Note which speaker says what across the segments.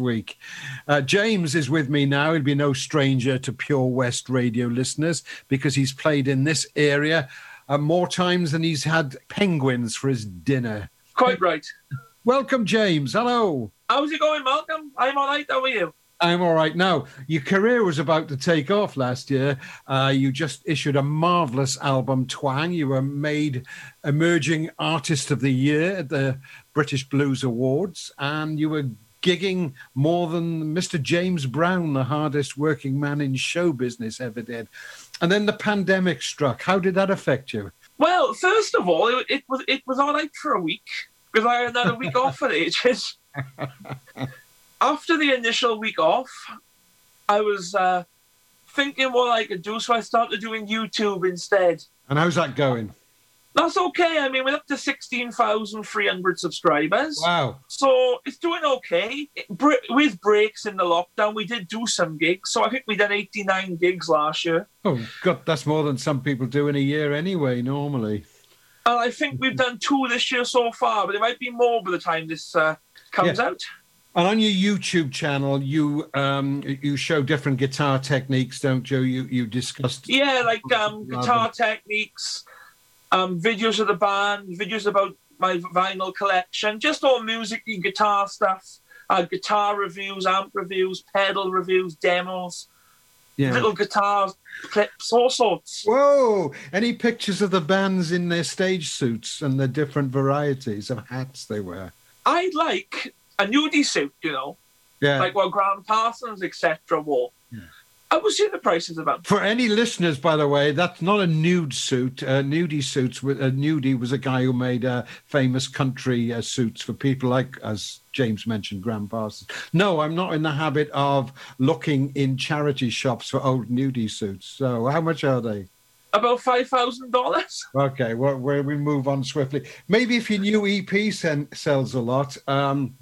Speaker 1: week. Uh, James is with me now. He'll be no stranger to Pure West radio listeners because he's played in this area uh, more times than he's had penguins for his dinner.
Speaker 2: Quite right.
Speaker 1: Welcome, James. Hello.
Speaker 2: How's it going, Malcolm? I'm all right. How are you?
Speaker 1: I'm all right now. Your career was about to take off last year. Uh, you just issued a marvelous album, Twang. You were made Emerging Artist of the Year at the British Blues Awards, and you were gigging more than Mr. James Brown, the hardest working man in show business, ever did. And then the pandemic struck. How did that affect you?
Speaker 2: Well, first of all, it, it was it was all right for a week because I had a week off for ages. After the initial week off, I was uh, thinking what I could do, so I started doing YouTube instead.
Speaker 1: And how's that going?
Speaker 2: That's okay. I mean, we're up to 16,300 subscribers.
Speaker 1: Wow.
Speaker 2: So it's doing okay. With breaks in the lockdown, we did do some gigs. So I think we did 89 gigs last year.
Speaker 1: Oh, God, that's more than some people do in a year anyway, normally.
Speaker 2: And I think we've done two this year so far, but it might be more by the time this uh, comes yeah. out.
Speaker 1: And on your YouTube channel, you um, you show different guitar techniques, don't you? You you discussed
Speaker 2: yeah, like um, guitar techniques, um, videos of the band, videos about my vinyl collection, just all music and guitar stuff, uh, guitar reviews, amp reviews, pedal reviews, demos, yeah. little guitar clips, all sorts.
Speaker 1: Whoa! Any pictures of the bands in their stage suits and the different varieties of hats they wear?
Speaker 2: I'd like a nudie suit, you know,
Speaker 1: yeah,
Speaker 2: like what Gram Parsons, etc., wore. I will see the prices of them.
Speaker 1: For any listeners, by the way, that's not a nude suit. Uh, nudie suits. A nudie was a guy who made uh, famous country uh, suits for people like, as James mentioned, Gram Parsons. No, I'm not in the habit of looking in charity shops for old nudie suits. So, how much are they?
Speaker 2: About five thousand dollars.
Speaker 1: Okay, well, we move on swiftly. Maybe if your new EP sen- sells a lot. Um,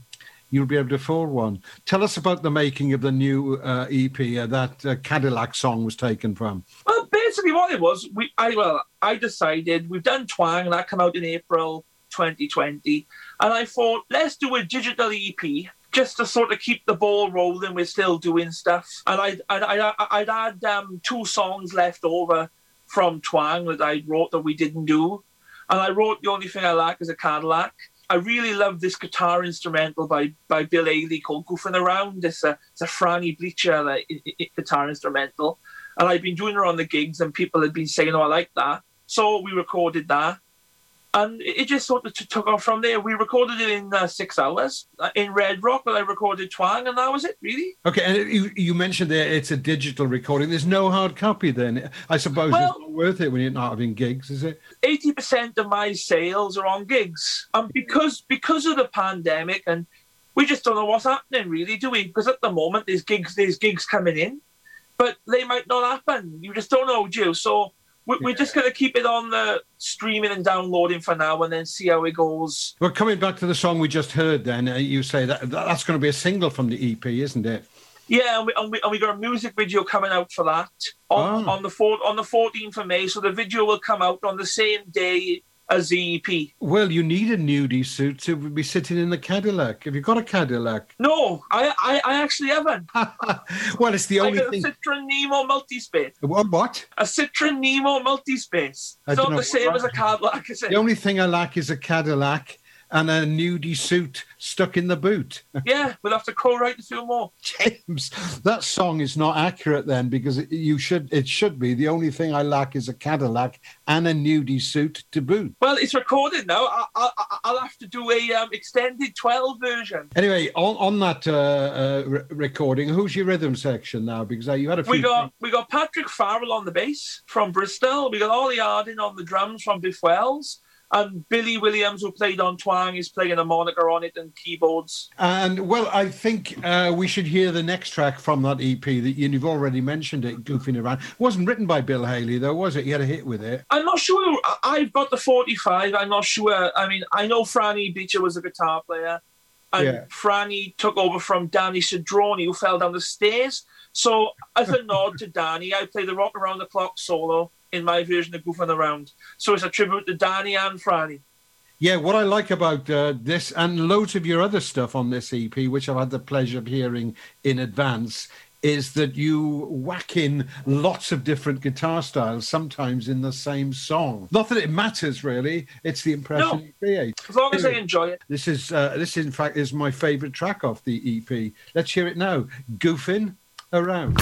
Speaker 1: you'll be able to afford one. Tell us about the making of the new uh, EP uh, that uh, Cadillac song was taken from.
Speaker 2: Well, basically, what it was, we I well, I decided we've done Twang, and that came out in April 2020, and I thought let's do a digital EP just to sort of keep the ball rolling. We're still doing stuff, and I'd I'd, I'd, I'd had um, two songs left over from Twang that I wrote that we didn't do, and I wrote the only thing I like is a Cadillac I really love this guitar instrumental by by Bill Haley called "Goofing Around." It's a it's a Franny Beecher like, guitar instrumental, and I've been doing it on the gigs, and people had been saying, "Oh, I like that." So we recorded that, and it just sort of took off from there. We recorded it in uh, six hours uh, in Red Rock, but I recorded Twang, and that was it, really.
Speaker 1: Okay, and you, you mentioned there it's a digital recording. There's no hard copy then. I suppose well, it's not worth it when you're not having gigs, is it?
Speaker 2: Eighty percent of my sales are on gigs, and because because of the pandemic, and we just don't know what's happening, really, do we? Because at the moment there's gigs, there's gigs coming in, but they might not happen. You just don't know, Joe. So we're, yeah. just going to keep it on the streaming and downloading for now, and then see how it goes.
Speaker 1: Well, coming back to the song we just heard, then uh, you say that that's going to be a single from the EP, isn't it?
Speaker 2: Yeah, and we, and we, and we got a music video coming out for that on, oh. on the four, on the 14th of May. So the video will come out on the same day a ZEP.
Speaker 1: Well, you need a nudie suit to be sitting in the Cadillac. Have you got a Cadillac?
Speaker 2: No, I I, I actually haven't.
Speaker 1: well, it's the only thing.
Speaker 2: A Citroen Nemo multi-space.
Speaker 1: What? What?
Speaker 2: A Citroen Nemo multi-space. It's not the same as a Cadillac, is it?
Speaker 1: The only thing I lack is a Cadillac and a nudie suit stuck in the boot.
Speaker 2: yeah, we'll have to co-write a few more.
Speaker 1: James, that song is not accurate then because it, you should it should be. The only thing I lack is a Cadillac and a nudie suit to boot.
Speaker 2: Well, it's recorded now. I, will have to do a um, extended twelve version.
Speaker 1: Anyway, on on that uh, uh, re- recording, who's your rhythm section now? Because uh, you had a few.
Speaker 2: We got things. we got Patrick Farrell on the bass from Bristol. We got Ollie Harding on the drums from Builth Wells. And Billy Williams, who played on Twang, is playing harmonica on it and keyboards.
Speaker 1: And well, I think uh, we should hear the next track from that EP that you've already mentioned it, Goofing Around. It wasn't written by Bill Haley, though, was it? He had a hit with it.
Speaker 2: I'm not sure. I've got the 45. I'm not sure. I mean, I know Franny Beecher was a guitar player. And yeah. Franny took over from Danny Cedrone, who fell down the stairs. So, as a nod to Danny, I play the Rock Around the Clock solo in my version of Goofing Around. So it's a tribute to Danny and Franny.
Speaker 1: Yeah, what I like about uh, this and loads of your other stuff on this EP, which I've had the pleasure of hearing in advance, is that you whack in lots of different guitar styles, sometimes in the same song. Not that it matters really; it's the impression
Speaker 2: No.
Speaker 1: you create.
Speaker 2: As long as I enjoy it.
Speaker 1: This is uh, this, in fact, is my favourite track off the EP. Let's hear it now. Goofing around.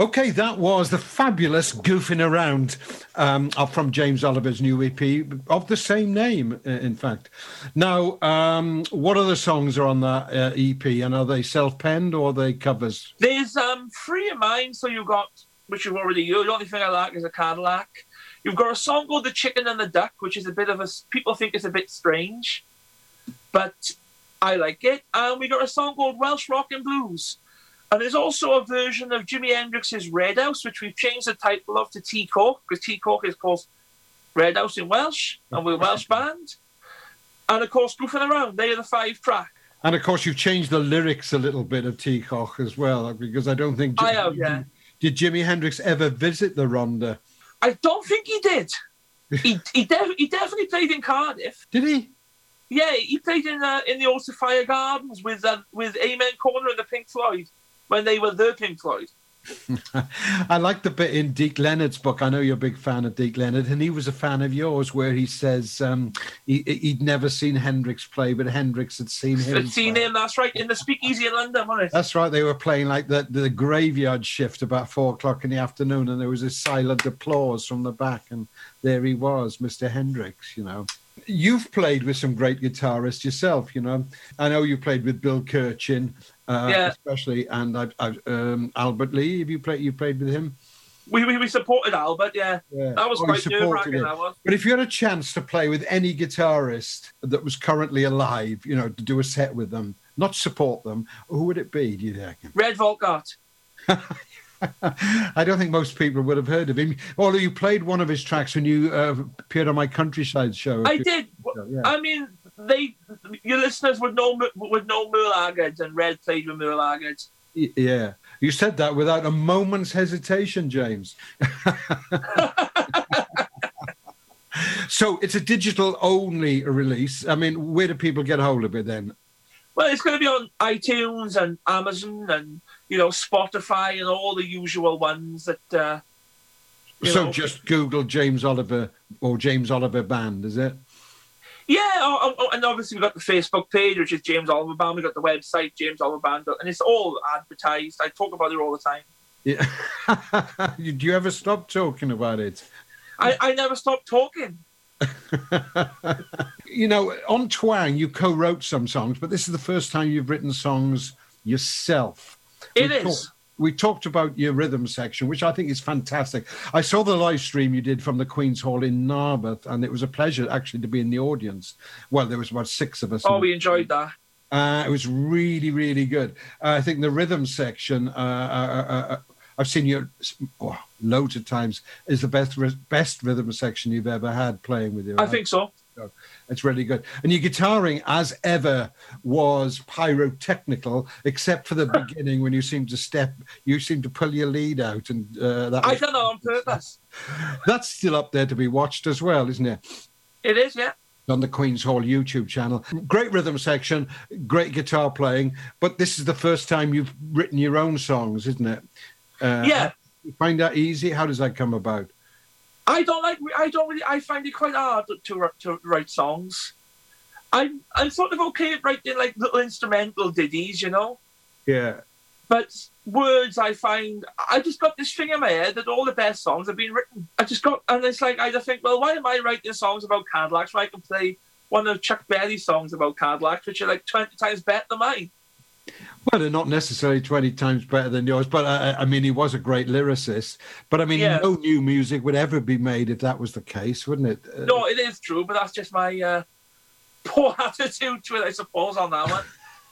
Speaker 1: Okay, that was the fabulous Goofing Around um, uh, from James Oliver's new EP of the same name, in fact. Now, um, what other songs are on that uh, EP and are they self penned or are they covers?
Speaker 2: There's um three of mine, so you've got which you've already used. The only thing I like is a Cadillac. You've got a song called "The Chicken and the Duck," which is a bit of a people think it's a bit strange, but I like it. And we got a song called "Welsh Rock and Blues." And there's also a version of Jimi Hendrix's Red House, which we've changed the title of to Tŷ Coch, because Tŷ Coch is called Red House in Welsh, and we're a Welsh band. And of course, Goofing Around, they are the five track.
Speaker 1: And of course, you've changed the lyrics a little bit of Tŷ Coch as well, because I don't think.
Speaker 2: I have, yeah.
Speaker 1: Did Jimi Hendrix ever visit the Rhondda?
Speaker 2: I don't think he did. he he, def- he definitely played in Cardiff.
Speaker 1: Did he?
Speaker 2: Yeah, he played in uh, in the Sophia Gardens with uh, with Amen Corner and the Pink Floyd when they were the Pink Floyd.
Speaker 1: I like the bit in Deke Leonard's book. I know you're a big fan of Deke Leonard, and he was a fan of yours, where he says um, he, he'd never seen Hendrix play, but Hendrix had seen him.
Speaker 2: I'd seen
Speaker 1: play.
Speaker 2: him. That's right in the Speakeasy in London, wasn't it?
Speaker 1: That's right. They were playing like the, the graveyard shift about four o'clock in the afternoon, and there was a silent applause from the back, and there he was, Mr. Hendrix. You know, you've played with some great guitarists yourself. You know, I know you played with Bill Kirchen, uh,
Speaker 2: Yeah.
Speaker 1: especially, and I, I, um, Albert Lee. Have you played? You played with him?
Speaker 2: We, we, we supported Albert, yeah.
Speaker 1: Yeah.
Speaker 2: That was
Speaker 1: Oh,
Speaker 2: quite
Speaker 1: supported
Speaker 2: nerve wracking, that was.
Speaker 1: But if you had a chance to play with any guitarist that was currently alive, you know, to do a set with them, not support them, who would it be? Do you think?
Speaker 2: Redd Volkaert.
Speaker 1: I don't think most people would have heard of him. Although you played one of his tracks when you uh, appeared on my countryside show.
Speaker 2: I did.
Speaker 1: ago, yeah.
Speaker 2: I mean, they your listeners would know would know Merle and Redd played with Haggard.
Speaker 1: Yeah, you said that without a moment's hesitation, James. so it's a digital only release. I mean, where do people get hold of it then?
Speaker 2: Well, it's going to be on iTunes and Amazon and you know Spotify and all the usual ones that. Uh,
Speaker 1: so know. just Google James Oliver or James Oliver Band, is it?
Speaker 2: Yeah, oh, oh, oh, and obviously we've got the Facebook page, which is James Oliver Band. We've got the website, James Oliver Band, and it's all advertised. I talk about it all the time.
Speaker 1: Yeah. Do you ever stop talking about it?
Speaker 2: I, I never stop talking.
Speaker 1: you know, on Twang, you co wrote some songs, but this is the first time you've written songs yourself.
Speaker 2: It we is.
Speaker 1: Talk, we talked about your rhythm section, which I think is fantastic. I saw the live stream you did from the Queen's Hall in Narberth, and it was a pleasure actually to be in the audience. Well, there was about six of us.
Speaker 2: Oh, we enjoyed that.
Speaker 1: Uh, it was really, really good. Uh, I think the rhythm section, uh, uh, uh, uh I've seen you oh, loads of times, is the best best rhythm section you've ever had playing with you.
Speaker 2: I think so.
Speaker 1: It's really good. And your guitaring, as ever, was pyrotechnical, except for the beginning when you seemed to step, you seemed to pull your lead out, and uh, that.
Speaker 2: I don't know on purpose.
Speaker 1: That's still up there to be watched as well, isn't it?
Speaker 2: It is, yeah.
Speaker 1: On the Queen's Hall YouTube channel. Great rhythm section, great guitar playing, but this is the first time you've written your own songs, isn't it?
Speaker 2: Uh, yeah.
Speaker 1: You find that easy? How does that come about?
Speaker 2: I don't like. I don't really. I find it quite hard to to write songs. I'm I'm sort of okay at writing like little instrumental ditties, you know.
Speaker 1: Yeah.
Speaker 2: But words, I find I just got this thing in my head that all the best songs have been written. I just got, and it's like I just think, well, why am I writing songs about Cadillacs when I can play one of Chuck Berry songs about Cadillacs, which are like twenty times better than mine?
Speaker 1: Well, they're not necessarily 20 times better than yours, but uh, I mean, he was a great lyricist. But I mean, yeah. no new music would ever be made if that was the case, wouldn't it?
Speaker 2: Uh, no, it is true, but that's just my uh, poor attitude to it, I suppose, on that one.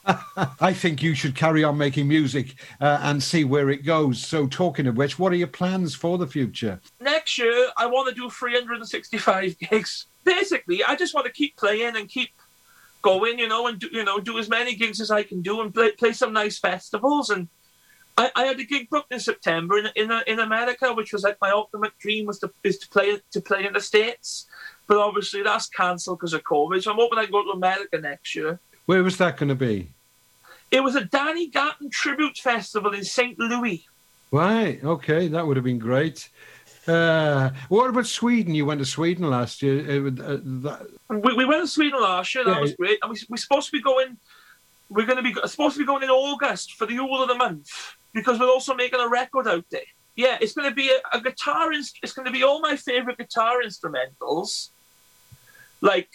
Speaker 1: I think you should carry on making music uh, and see where it goes. So, talking of which, what are your plans for the future?
Speaker 2: Next year, I want to do 365 gigs. Basically, I just want to keep playing and keep go in, you know, and do, you know do as many gigs as I can do and play, play some nice festivals. And I, I had a gig booked in September in in, in America, which was like my ultimate dream was to is to play to play in the states. But obviously that's cancelled because of COVID. So I'm hoping I can go to America next year.
Speaker 1: Where was that going to be?
Speaker 2: It was a Danny Gatton tribute festival in St. Louis.
Speaker 1: Right. Okay, that would have been great. Uh, what about Sweden? You went to Sweden last year. Uh,
Speaker 2: that... we, we went to Sweden last year. That yeah. was great. And we, we're supposed to be going. We're going to be supposed to be going in August for the whole of the Month because we're also making a record out there. Yeah, it's going to be a, a guitar. It's going to be all my favorite guitar instrumentals, like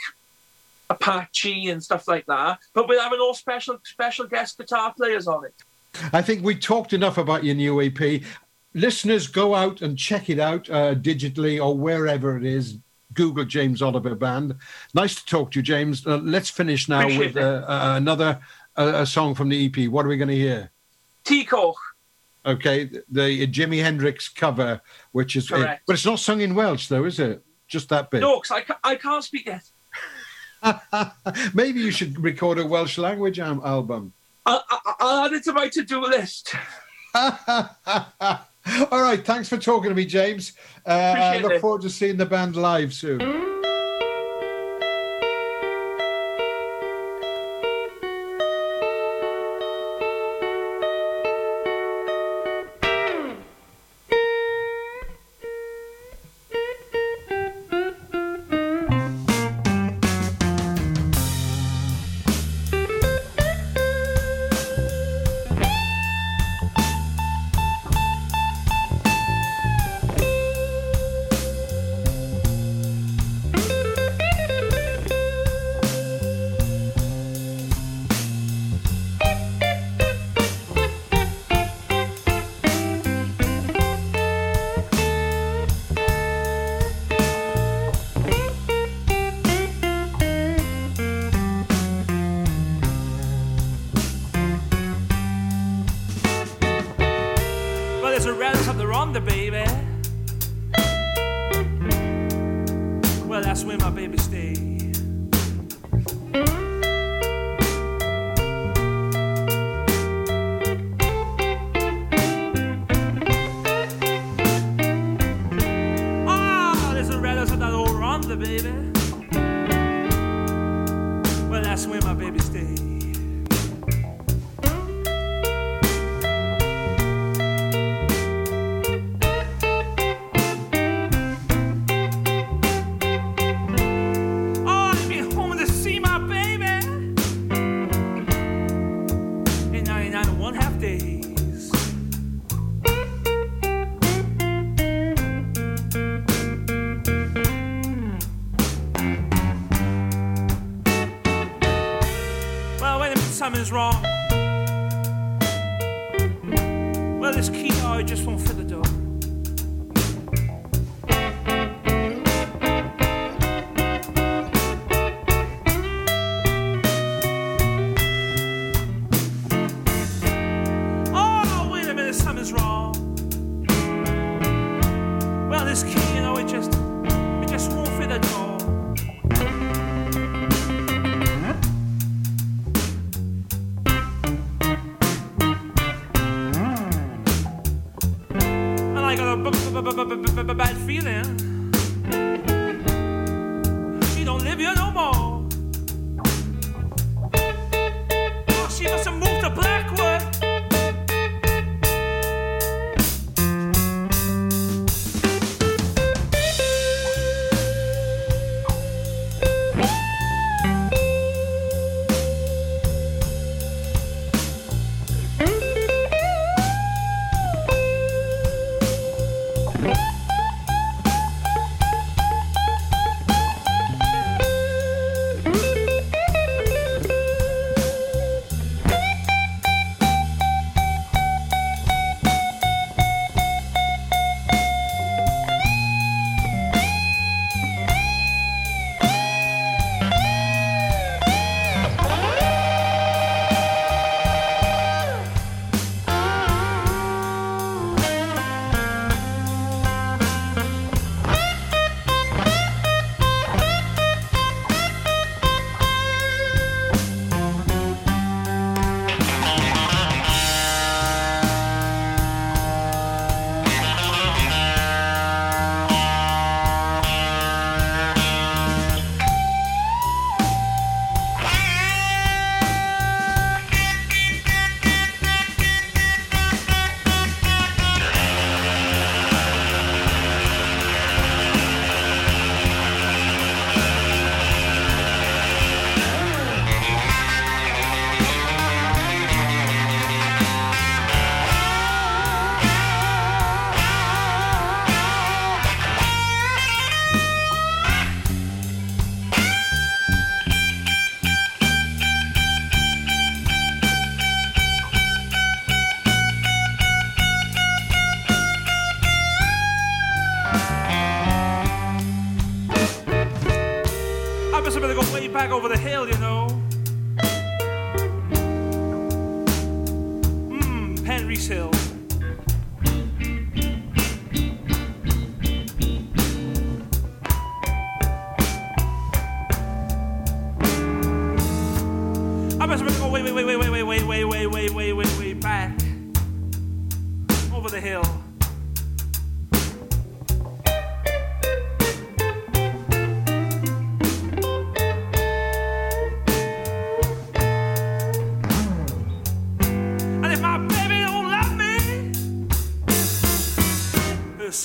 Speaker 2: Apache and stuff like that. But we're having all special special guest guitar players on it.
Speaker 1: I think we talked enough about your new EP listeners, go out and check it out uh, digitally or wherever it is. Google James Oliver Band. Nice to talk to you, James. Uh, let's finish now Appreciate with uh, uh, another a song from the EP. What are we going to hear?
Speaker 2: Tŷ Coch.
Speaker 1: Okay, the Jimi Hendrix cover, which is,
Speaker 2: Correct.
Speaker 1: but it's not sung in Welsh, though, is it? Just that bit.
Speaker 2: No, because I, I can't speak it.
Speaker 1: Maybe you should record a Welsh language album.
Speaker 2: I'll, I'll add it to my to-do list.
Speaker 1: All right. Thanks for talking to me, James. Uh, I look it. forward to seeing the band live soon.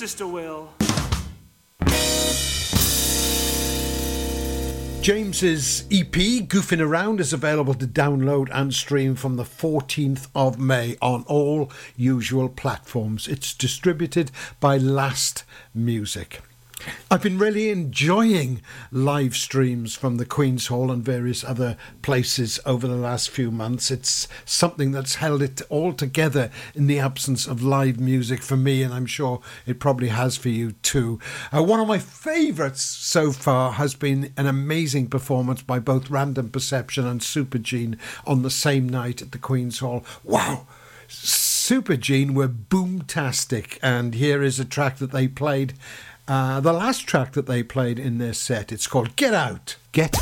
Speaker 3: Sister will.
Speaker 1: James's EP, Goofing Around, is available to download and stream from the 14th of May on all usual platforms. It's distributed by Last Music. I've been really enjoying live streams from the Queen's Hall and various other places over the last few months. It's something that's held it all together in the absence of live music for me, and I'm sure it probably has for you too. Uh, one of my favourites so far has been an amazing performance by both Random Perception and Super Gene on the same night at the Queen's Hall. Wow! Super Gene were boomtastic, and here is a track that they played. Uh, the last track that they played in their set, it's called Get Out. Get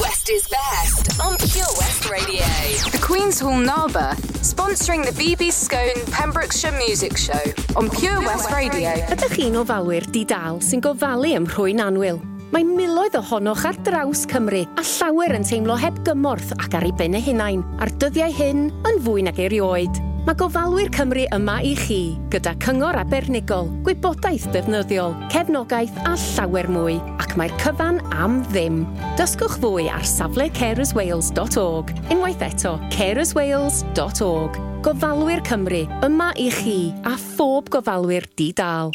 Speaker 4: West is best on Pure West Radio.
Speaker 5: The Queen's Hall Narva, sponsoring the BB Scone Pembrokeshire Music Show on Pure, Pure West, West Radio.
Speaker 6: Ydych chi'n ofalwyr di-dal sy'n gofalu ym rhwy'n anwyl? Mae miloedd ohonoch ar draws Cymru a llawer yn teimlo heb gymorth ac ar ei ben eu hunain, a'r dyddiau hyn yn fwy nag erioed. Mae gofalwyr Cymru yma i chi, gyda cyngor abernigol, gwybodaeth defnyddiol, cefnogaeth a llawer mwy, ac mae'r cyfan am ddim. Dysgwch fwy ar safle carerswales.org, unwaith eto carerswales.org. Gofalwyr Cymru, yma i chi a phob gofalwyr di-dal.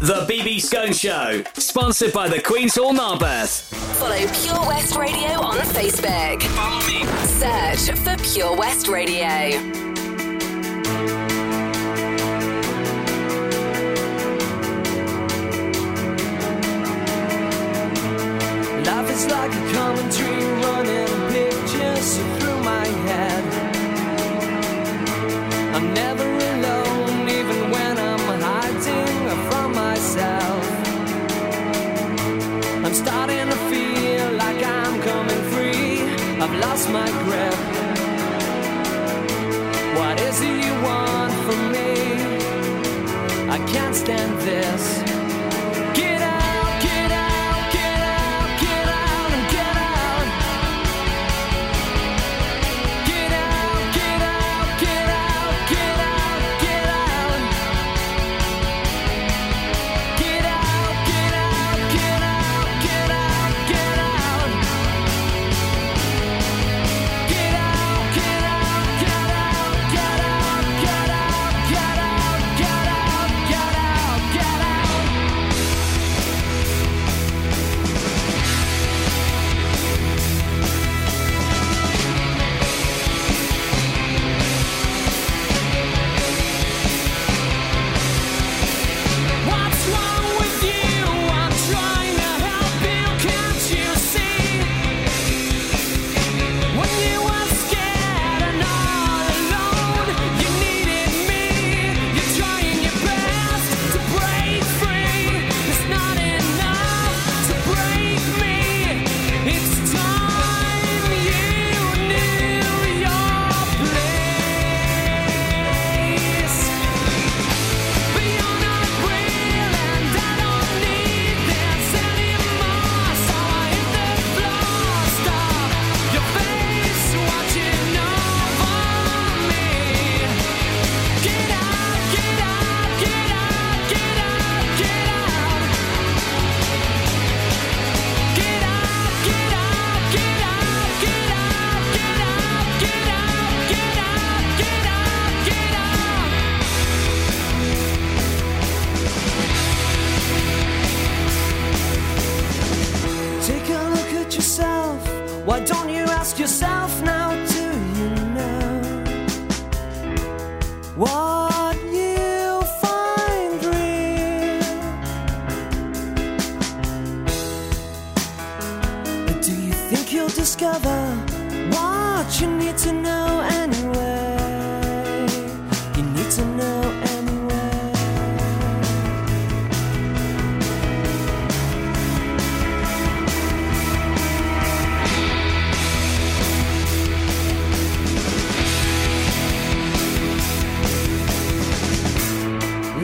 Speaker 7: The BB Skone Show, sponsored by the Queen's Hall Narberth.
Speaker 4: Follow Pure West Radio on Facebook.
Speaker 7: Follow me.
Speaker 4: Search for Pure West Radio.
Speaker 8: Life is like a commentary running pictures through my head. I'm never lost my grip. What is it you want from me? I can't stand this.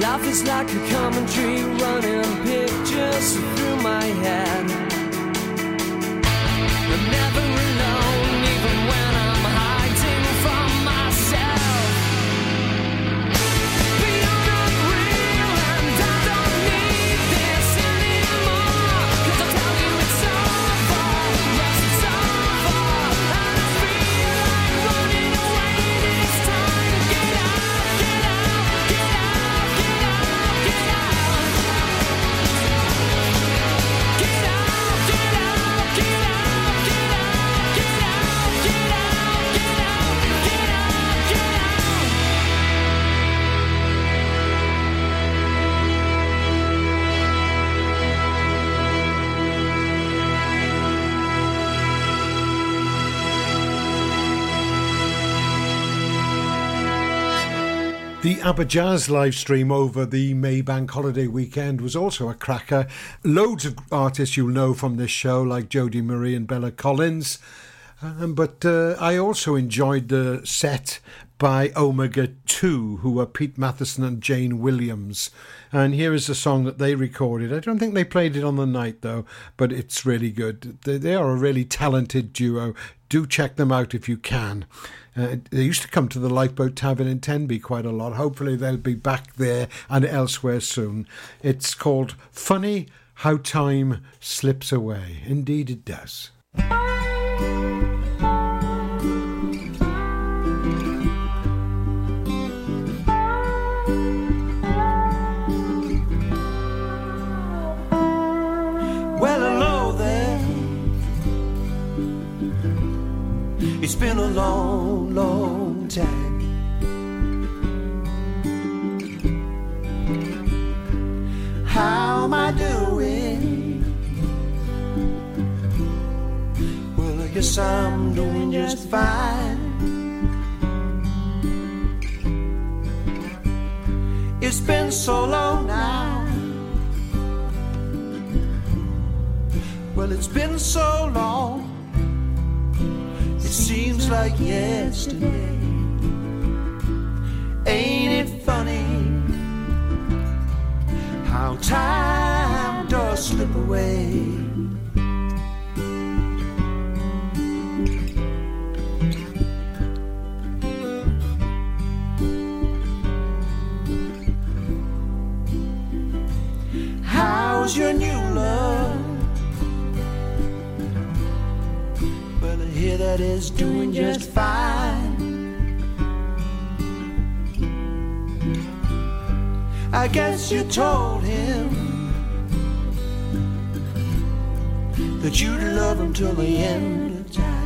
Speaker 8: Life is like a commentary running pictures through my head. I'm never alone,
Speaker 1: Aberjazz live stream over the Maybank holiday weekend was also a cracker. Loads of artists you'll know from this show, like Jodie Marie and Bella Collins. Um, but uh, I also enjoyed the set by Omega 2, who were Pete Matheson and Jane Williams. And here is a song that they recorded. I don't think they played it on the night, though, but it's really good. They, they are a really talented duo. Do check them out if you can. Uh, they used to come to the Lifeboat Tavern in Tenby quite a lot. Hopefully, they'll be back there and elsewhere soon. It's called Funny How Time Slips Away. Indeed, it does.
Speaker 9: It's been a long, long time. How am I doing? Well, I guess I'm doing just fine. It's been so long now. Well, it's been so long. Seems like yesterday. Ain't it funny how time does slip away? Doing just fine. I guess you told him that you'd love him till the end of time.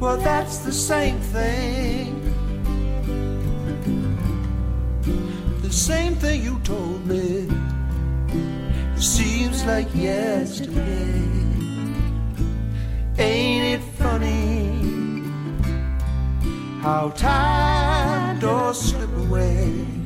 Speaker 9: Well, that's the same thing. The same thing you told me. Seems like yesterday. Ain't it funny how time does slip away?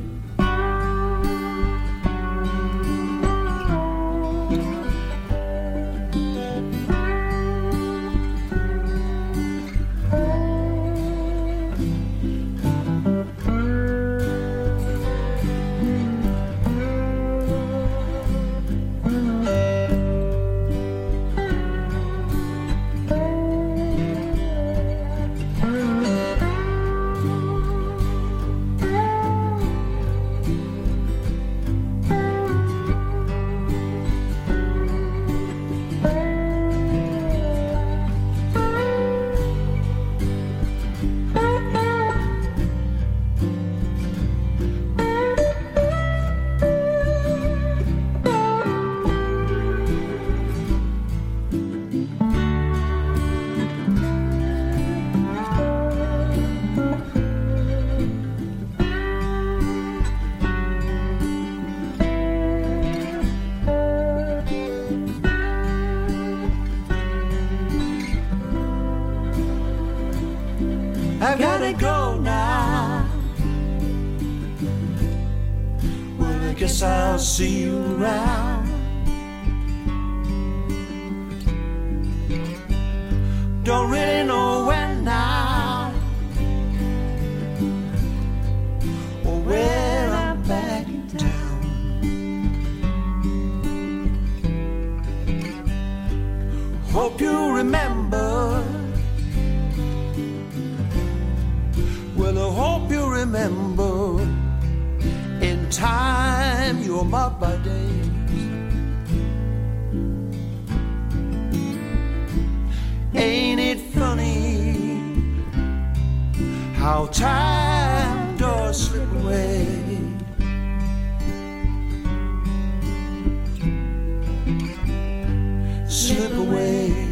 Speaker 9: Away.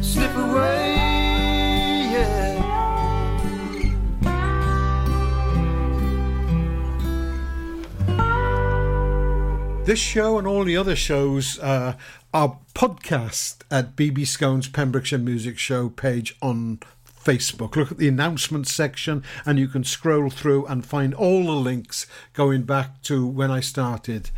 Speaker 9: slip away.
Speaker 10: This show and all the other shows uh, are podcast at BB Skone's Pembrokeshire Music Show page on Facebook. Look at the announcements section and you can scroll through and find all the links going back to when I started.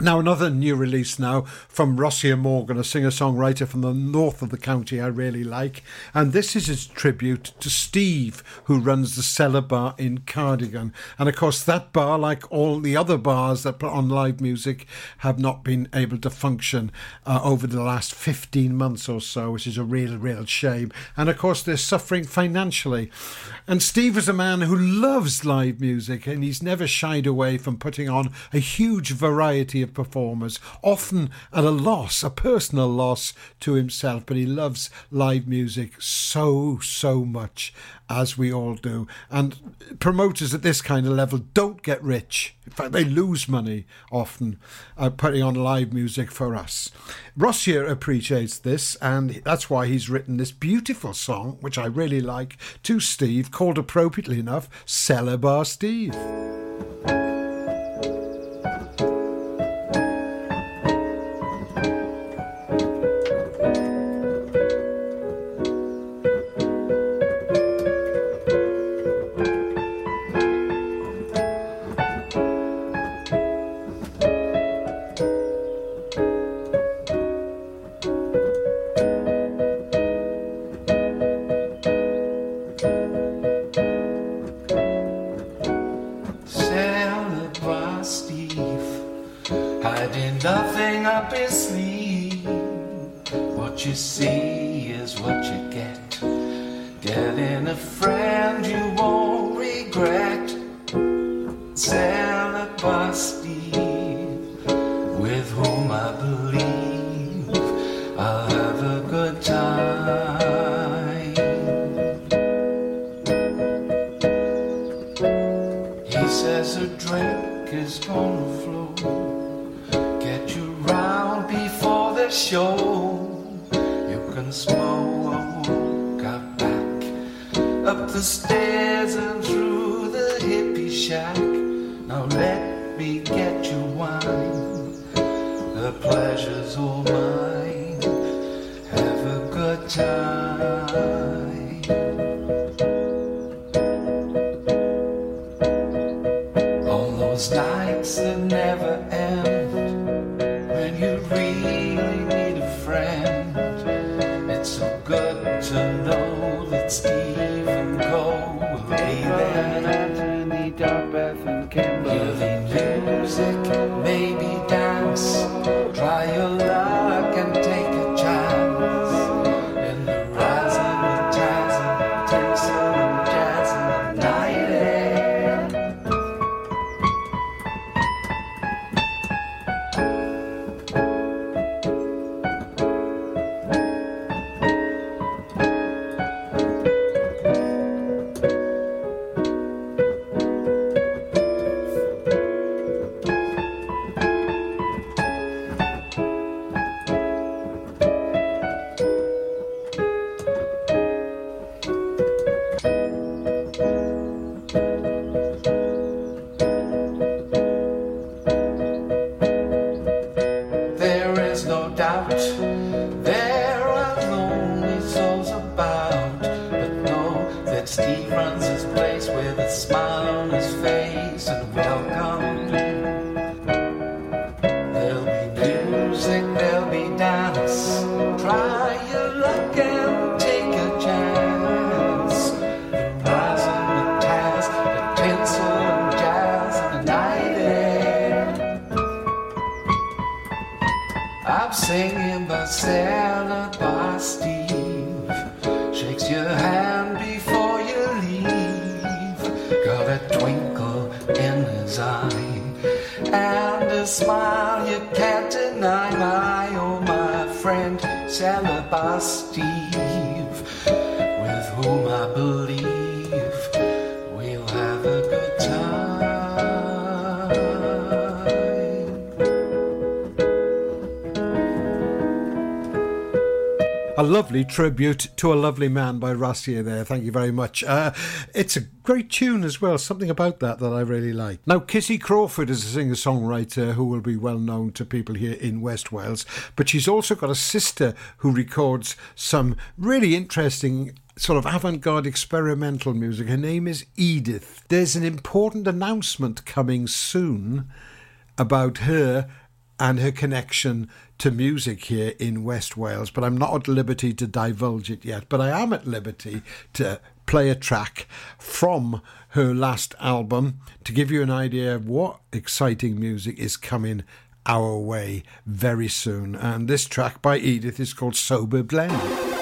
Speaker 10: Now, another new release now from Rossier Morgan, a singer songwriter from the north of the county I really like. And this is his tribute to Steve, who runs the Cellar Bar in Cardigan. And of course, that bar, like all the other bars that put on live music, have not been able to function uh, over the last 15 months or so, which is a real, real shame. And of course, they're suffering financially. And Steve is a man who loves live music and he's never shied away from putting on a huge variety of performers, often at a loss, a personal loss to himself, but he loves live music so, so much, as we all do. And promoters at this kind of level don't get rich. In fact, they lose money often uh, putting on live music for us. Rossier appreciates this, and that's why he's written this beautiful song, which I really like, to Steve, called appropriately enough Cellar Bar Steve.
Speaker 1: Tribute to a lovely man by Rassier there. Thank you very much. Uh, it's a great tune as well. Something about that that I really like. Now, Kissy Crawford is a singer songwriter who will be well known to people here in West Wales, but she's also got a sister who records some really interesting sort of avant garde experimental music. Her name is Edith. There's an important announcement coming soon about her and her connection to music here in West Wales, but I'm not at liberty to divulge it yet. But I am at liberty to play a track from her last album to give you an idea of what exciting music is coming our way very soon. And this track by Edith is called Sober Blend.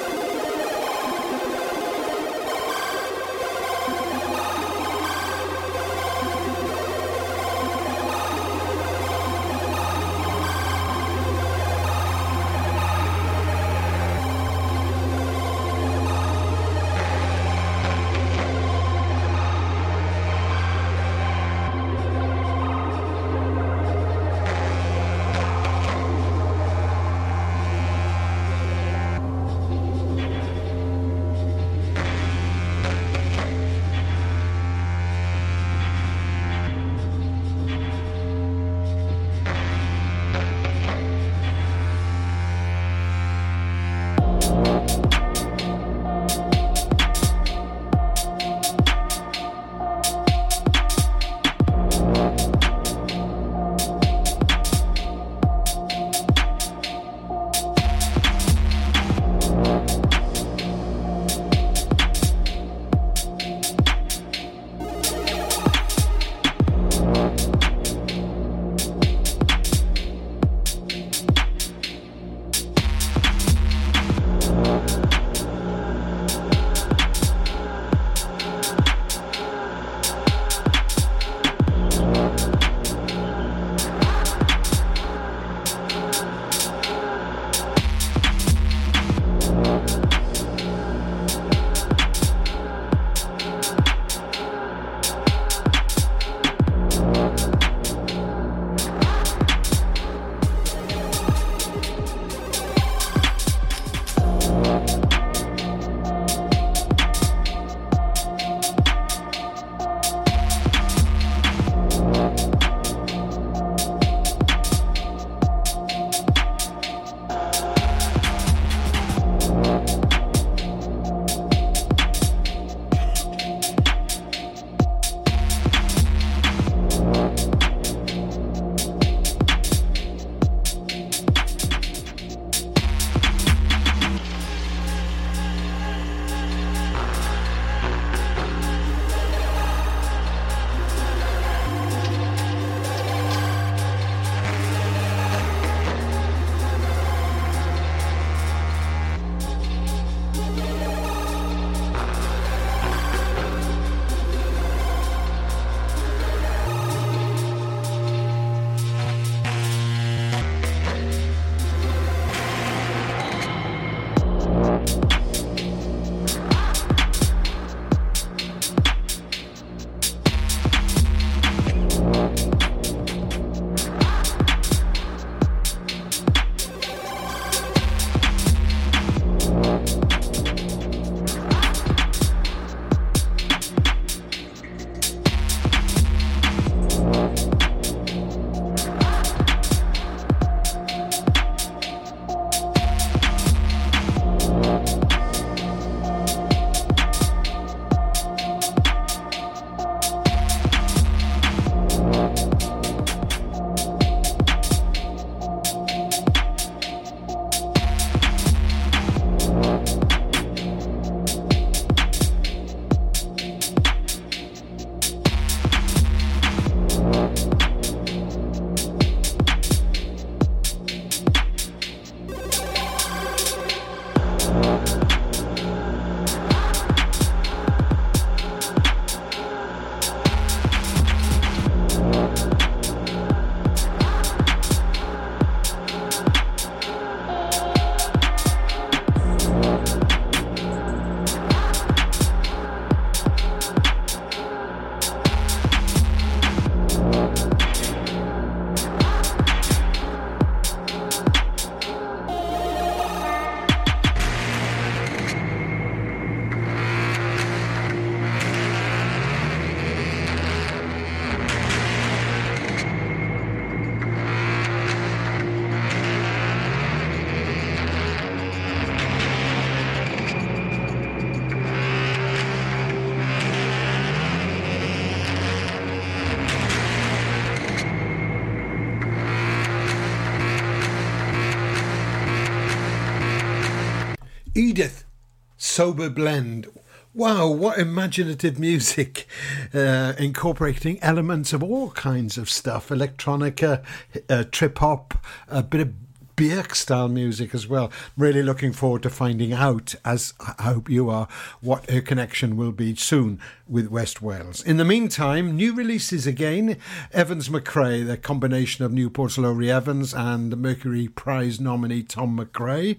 Speaker 8: Sober
Speaker 1: Blend. Wow, what imaginative music, uh, incorporating elements of all kinds of stuff electronica, uh, trip hop, a bit of Björk style music as well. Really looking forward to finding out, as I hope you are, what her connection will be soon with West Wales. In the meantime, new releases again Evans McRae, the combination of Newport's Laurie Evans and the Mercury Prize nominee Tom McRae,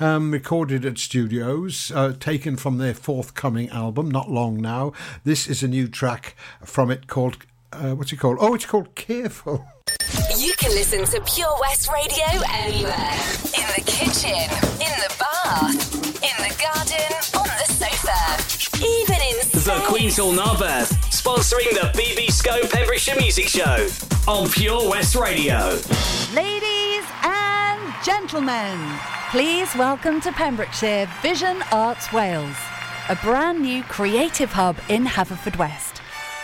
Speaker 1: um, recorded at studios, uh, taken from their forthcoming album, not long now. This is a new track from it called, uh, what's it called? Oh, it's called Careful.
Speaker 4: You can listen to Pure West Radio anywhere. In the kitchen, in the bath, in the garden, on the sofa, even in
Speaker 7: The Queen's Hall Narberth, sponsoring the BB Skone Pembrokeshire Music Show on Pure West Radio.
Speaker 11: Ladies and gentlemen, please welcome to Pembrokeshire Vision Arts Wales, a brand new creative hub in Haverfordwest.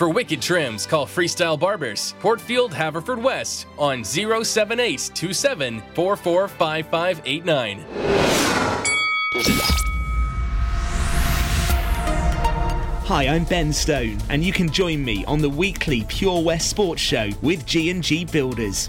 Speaker 12: For wicked trims, call Freestyle Barbers, Portfield, Haverfordwest on 078 27
Speaker 13: Hi, I'm Ben Stone, and you can join me on the weekly Pure West Sports Show with G&G Builders.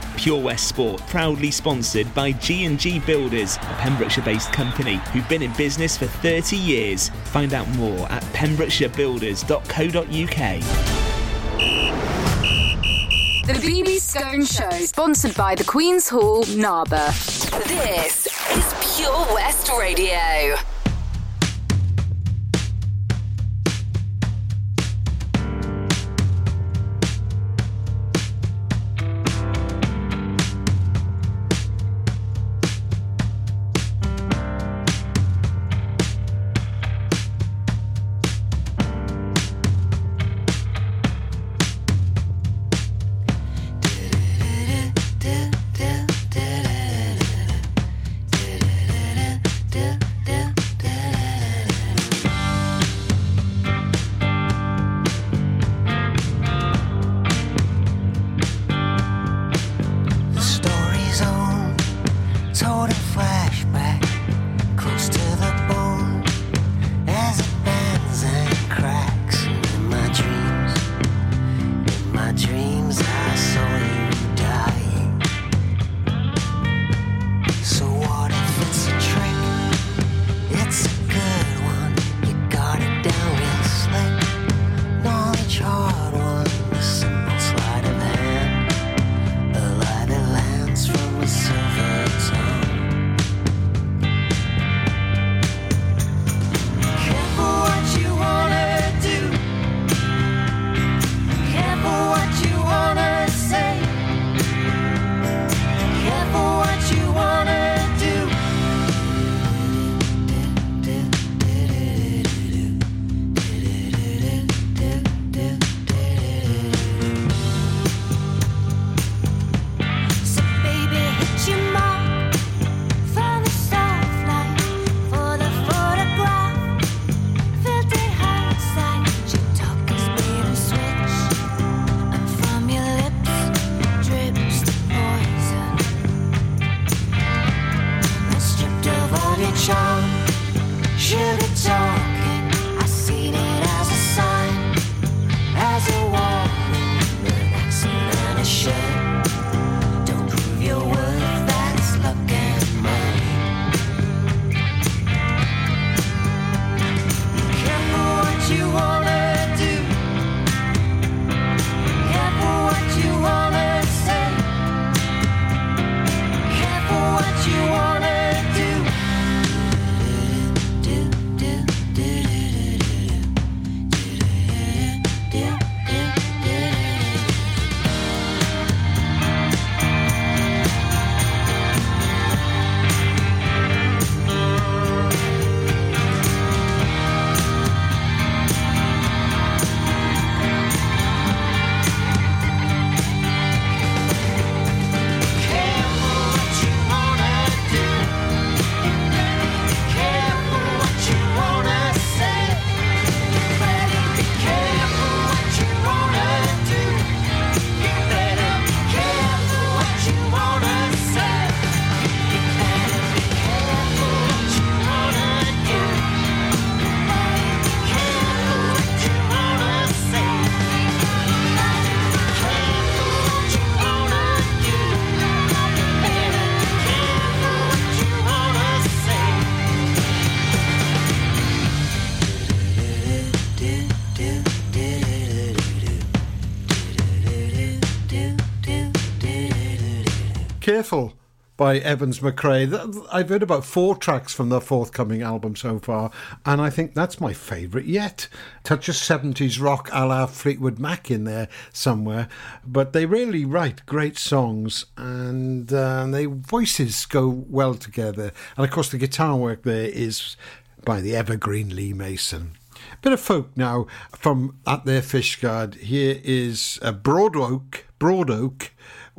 Speaker 13: Pure West Sport, proudly sponsored by G&G Builders, a Pembrokeshire-based company who've been in business for 30 years. Find out more at pembrokeshirebuilders.co.uk.
Speaker 5: The BB Skone Show, sponsored by the Queen's Hall, Narberth.
Speaker 4: This is Pure West Radio.
Speaker 1: By Evans McRae. I've heard about four tracks from the forthcoming album so far, and I think that's my favourite yet. Touch of 70s rock a la Fleetwood Mac in there somewhere, but they really write great songs and uh, their voices go well together. And of course, the guitar work there is by the evergreen Lee Mason. Bit of folk now from At Their Fishguard. Here is a Broad Oak, Broad Oak,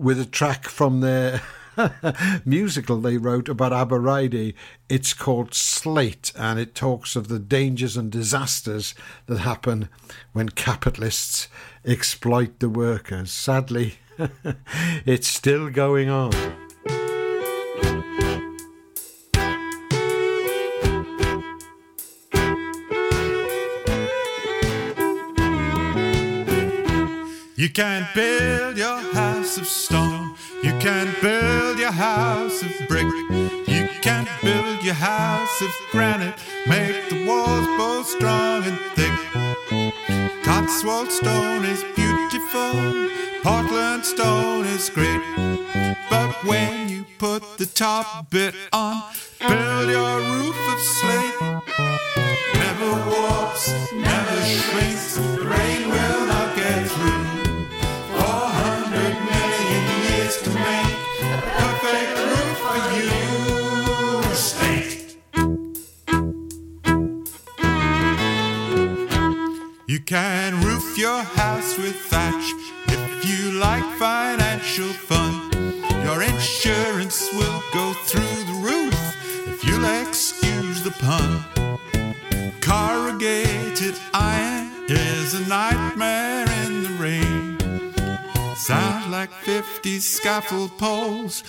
Speaker 1: with a track from their musical they wrote about Abercrombie. It's called Slate, and it talks of the dangers and disasters that happen when capitalists exploit the workers. Sadly, it's still going on.
Speaker 14: You can't build your house of stone. You can't build your house of brick. You can't build your house of granite. Make the walls both strong and thick. Cotswold stone is beautiful. Portland stone is great. But when you put the top bit on, build your roof of slate. 50 poles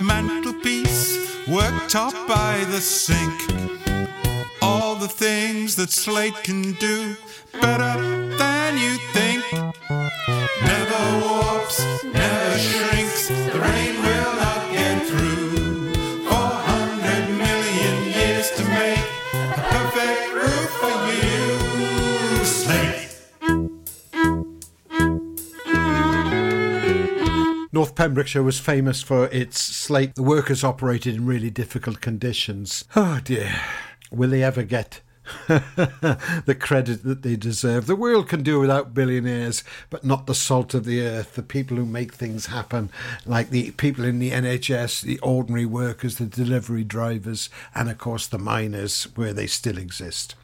Speaker 14: mantelpiece, worktop top by the sink. All the things that Slate can do better than you think. Never warps, never shrinks.
Speaker 1: Pembrokeshire was famous for its slate. The workers operated in really difficult conditions. Oh dear. Will they ever get the credit that they deserve? The world can do without billionaires, but not the salt of the earth, the people who make things happen, like the people in the NHS, the ordinary workers, the delivery drivers, and of course the miners, where they still exist.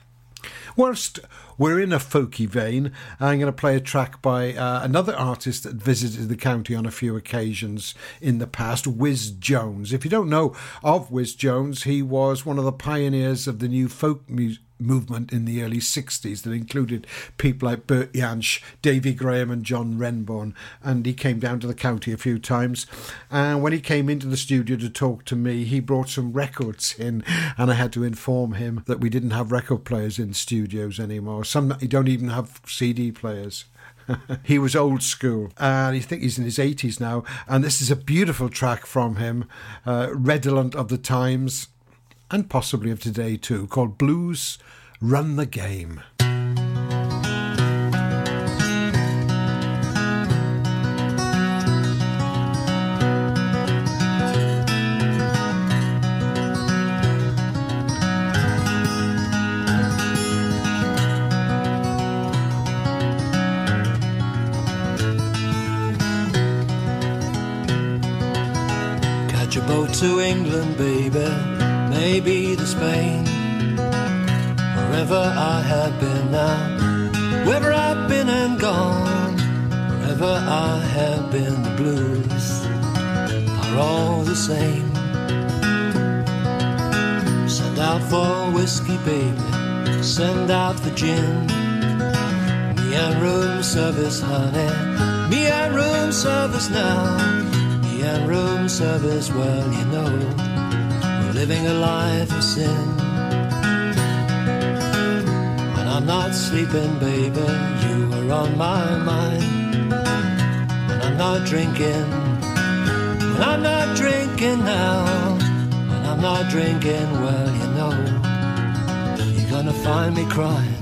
Speaker 1: Whilst we're in a folky vein, I'm going to play a track by uh, another artist that visited the county on a few occasions in the past, Wiz Jones. If you don't know of Wiz Jones, he was one of the pioneers of the new folk music movement in the early 60s that included people like Bert Jansch, Davy Graham and John Renbourn. And he came down to the county a few times. And when he came into the studio to talk to me he brought some records in. And I had to inform him that we didn't have record players in studios anymore. Some you don't even have CD players. He was old school. And I think he's in his 80s now. And this is a beautiful track from him uh, redolent of the times and possibly of today too, called Blues Run the Game.
Speaker 15: To England, baby, maybe the Spain. Wherever I have been now, wherever I've been and gone, wherever I have been, the blues are all the same. Send out for whiskey, baby, send out for gin. Me and room service, honey, me and room service now. Me and room service, well, you know, living a life of sin. When I'm not sleeping, baby, you are on my mind. When I'm not drinking, when I'm not drinking now, when I'm not drinking, well, you know, you're gonna find me crying.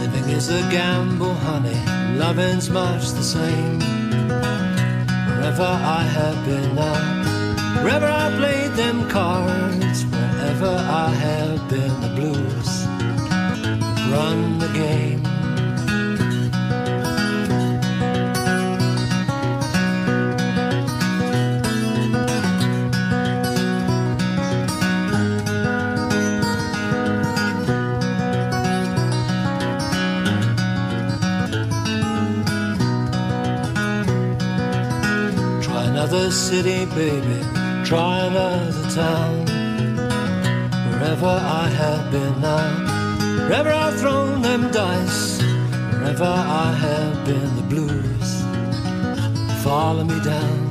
Speaker 15: Living is a gamble, honey, loving's much the same. Wherever I have been now, wherever I played them cards, wherever I have been, the blues run the game. Try another city, baby. Try another town. Wherever I have been now, wherever I've thrown them dice, wherever I have been, the blues follow me down.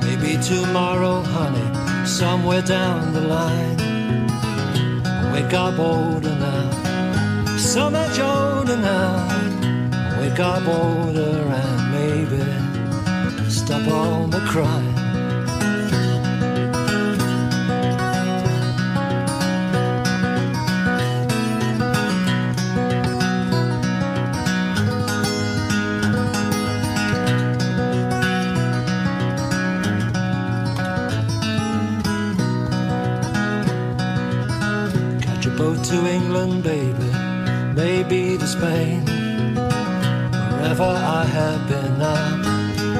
Speaker 15: Maybe tomorrow, honey, somewhere down the line, I wake up older now, so much older now. I wake up older and maybe stop all my crying. Catch a boat to England, baby, maybe to Spain. Wherever I have been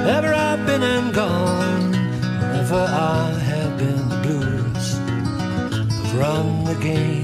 Speaker 15: wherever I've been and gone, wherever I have been, the blues. Have run the game,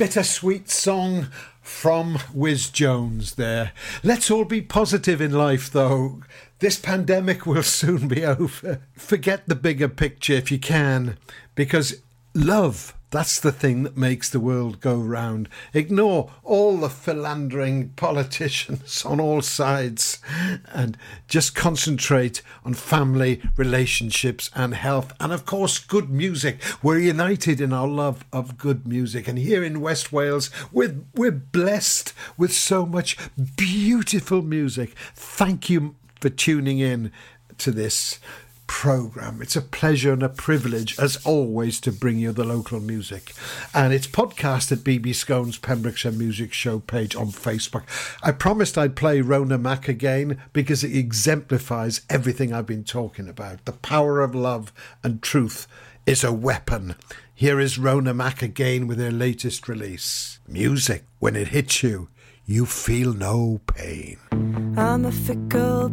Speaker 1: bittersweet song from Wiz Jones there. Let's all be positive in life, though. This pandemic will soon be over. Forget the bigger picture if you can, because love, that's the thing that makes the world go round. Ignore all the philandering politicians on all sides and just concentrate on family, relationships, and health. And of course, good music. We're united in our love of good music. And here in West Wales, we're, we're blessed with so much beautiful music. Thank you for tuning in to this program. It's a pleasure and a privilege, as always, to bring you the local music. And it's podcast at BB Skone's Pembrokeshire Music Show page on Facebook. I promised I'd play Rona Mack again because it exemplifies everything I've been talking about. The power of love and truth is a weapon. Here is Rona Mack again with her latest release. Music, when it hits you, you feel no pain.
Speaker 16: I'm a fickle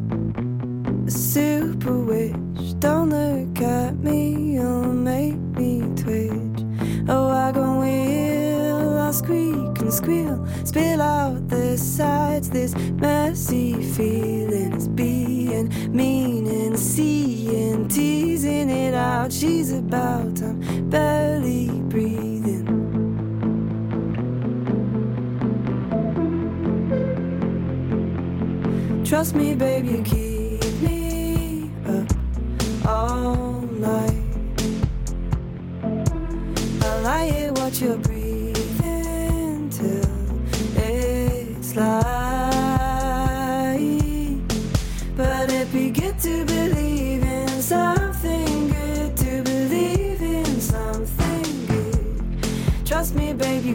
Speaker 16: super witch. Don't look at me, you'll make me twitch. Oh, A wagon wheel, I'll squeak and squeal. Spill out the sides, this messy feeling being mean and seeing, teasing it out. She's about, I'm barely breathing. Trust me, baby, keep all night. I lie here, watch your breathing till it's light. But it be good to believe in something good, to believe in something good. Trust me, baby,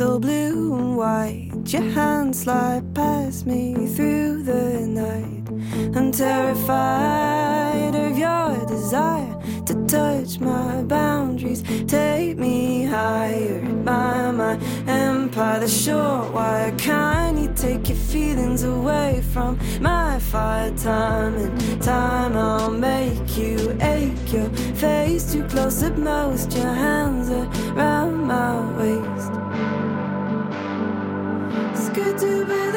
Speaker 16: all blue and white. Your hands slide past me through the night. I'm terrified of your desire to touch my boundaries. Take me higher, my my empire. The short wire kind. You take your feelings away from my fire. Time and time, I'll make you ache. Your face too close at most. Your hands around my waist. To believe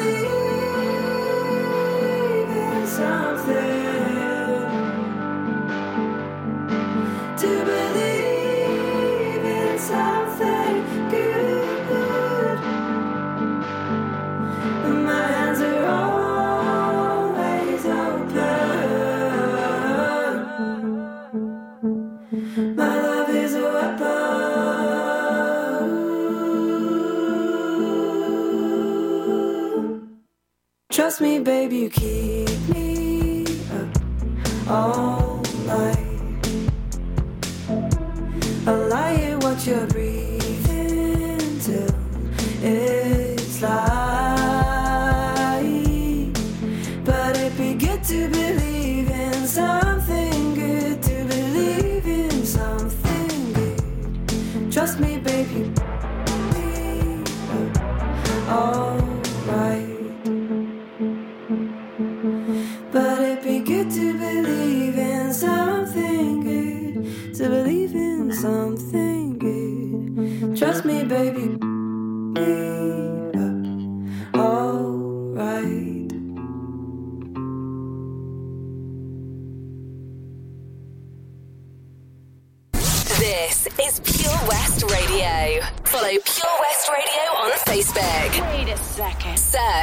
Speaker 16: Trust me, baby, you keep me up all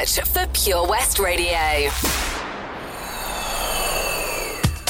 Speaker 4: Search for Pure West Radio.